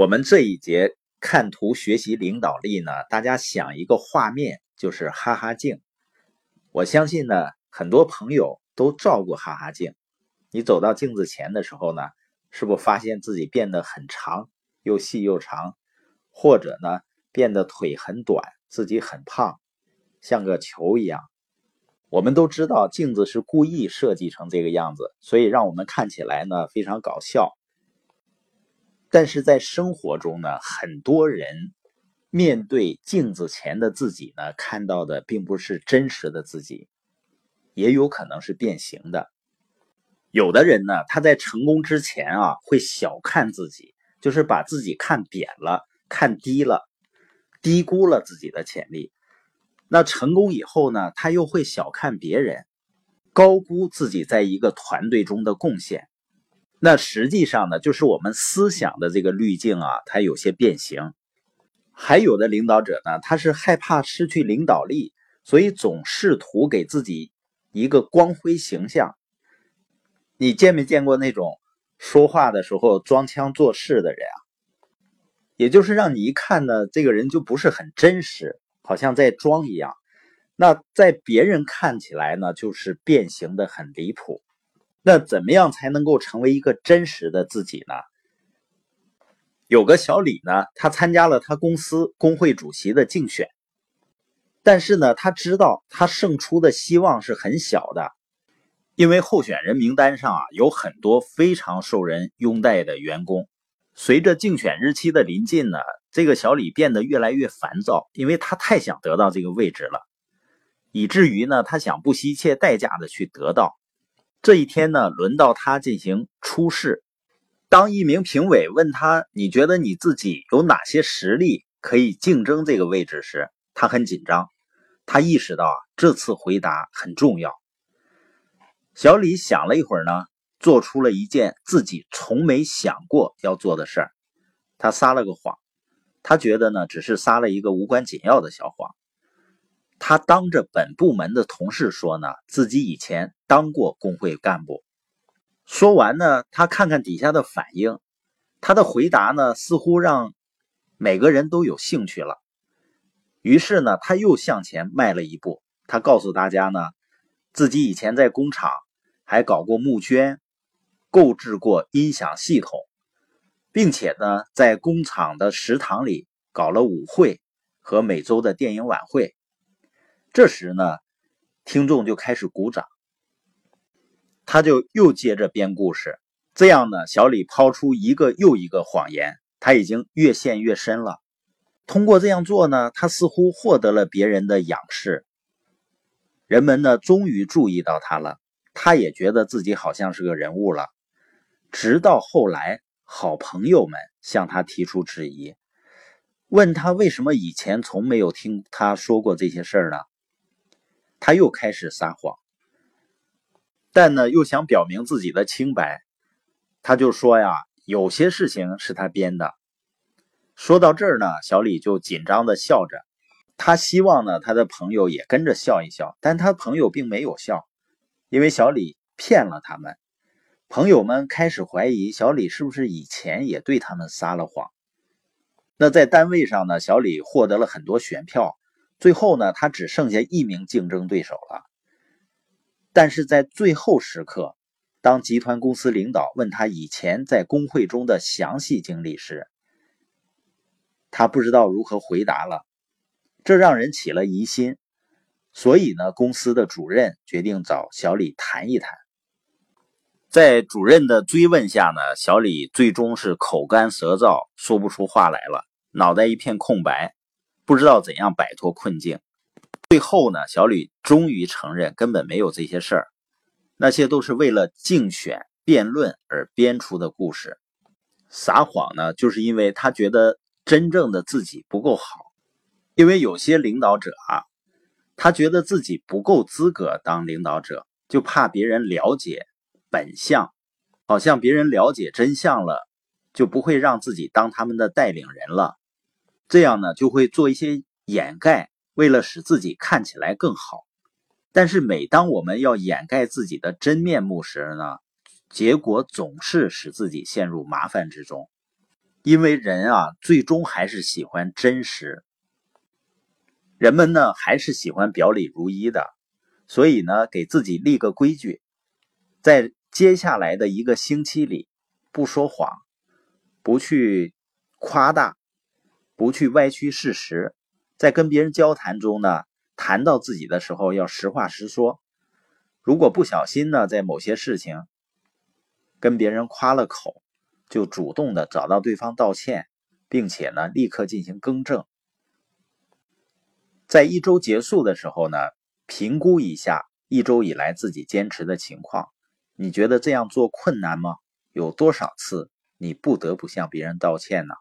我们这一节看图学习领导力呢，大家想一个画面，就是哈哈镜。我相信呢，很多朋友都照过哈哈镜。你走到镜子前的时候呢，是不是发现自己变得很长，又细又长，或者呢，变得腿很短，自己很胖，像个球一样？我们都知道镜子是故意设计成这个样子，所以让我们看起来呢非常搞笑。但是在生活中呢，很多人面对镜子前的自己呢，看到的并不是真实的自己，也有可能是变形的。有的人呢，他在成功之前啊，会小看自己，就是把自己看扁了、看低了，低估了自己的潜力。那成功以后呢，他又会小看别人，高估自己在一个团队中的贡献。那实际上呢，就是我们思想的这个滤镜啊，它有些变形。还有的领导者呢，他是害怕失去领导力，所以总试图给自己一个光辉形象。你见没见过那种说话的时候装腔作势的人啊？也就是让你一看呢，这个人就不是很真实，好像在装一样。那在别人看起来呢，就是变形的很离谱。那怎么样才能够成为一个真实的自己呢？有个小李呢，他参加了他公司工会主席的竞选，但是呢，他知道他胜出的希望是很小的，因为候选人名单上啊有很多非常受人拥戴的员工。随着竞选日期的临近呢，这个小李变得越来越烦躁，因为他太想得到这个位置了，以至于呢，他想不惜一切代价的去得到。这一天呢，轮到他进行初试。当一名评委问他：“你觉得你自己有哪些实力可以竞争这个位置？”时，他很紧张。他意识到啊，这次回答很重要。小李想了一会儿呢，做出了一件自己从没想过要做的事儿。他撒了个谎。他觉得呢，只是撒了一个无关紧要的小谎。他当着本部门的同事说呢，自己以前当过工会干部。说完呢，他看看底下的反应，他的回答呢，似乎让每个人都有兴趣了。于是呢，他又向前迈了一步。他告诉大家呢，自己以前在工厂还搞过募捐，购置过音响系统，并且呢，在工厂的食堂里搞了舞会和每周的电影晚会。这时呢，听众就开始鼓掌。他就又接着编故事，这样呢，小李抛出一个又一个谎言，他已经越陷越深了。通过这样做呢，他似乎获得了别人的仰视，人们呢终于注意到他了，他也觉得自己好像是个人物了。直到后来，好朋友们向他提出质疑，问他为什么以前从没有听他说过这些事儿呢？他又开始撒谎，但呢，又想表明自己的清白。他就说呀，有些事情是他编的。说到这儿呢，小李就紧张的笑着。他希望呢，他的朋友也跟着笑一笑，但他朋友并没有笑，因为小李骗了他们。朋友们开始怀疑小李是不是以前也对他们撒了谎。那在单位上呢，小李获得了很多选票。最后呢，他只剩下一名竞争对手了。但是在最后时刻，当集团公司领导问他以前在工会中的详细经历时，他不知道如何回答了，这让人起了疑心。所以呢，公司的主任决定找小李谈一谈。在主任的追问下呢，小李最终是口干舌燥，说不出话来了，脑袋一片空白。不知道怎样摆脱困境，最后呢，小李终于承认根本没有这些事儿，那些都是为了竞选辩论而编出的故事。撒谎呢，就是因为他觉得真正的自己不够好。因为有些领导者啊，他觉得自己不够资格当领导者，就怕别人了解本相，好像别人了解真相了，就不会让自己当他们的带领人了。这样呢，就会做一些掩盖，为了使自己看起来更好。但是每当我们要掩盖自己的真面目时呢，结果总是使自己陷入麻烦之中。因为人啊，最终还是喜欢真实。人们呢，还是喜欢表里如一的，所以呢，给自己立个规矩，在接下来的一个星期里，不说谎，不去夸大，不去歪曲事实，在跟别人交谈中呢，谈到自己的时候要实话实说。如果不小心呢，在某些事情跟别人夸了口。就主动的找到对方道歉，并且呢，立刻进行更正。在一周结束的时候呢，评估一下一周以来自己坚持的情况。你觉得这样做困难吗？有多少次你不得不向别人道歉呢？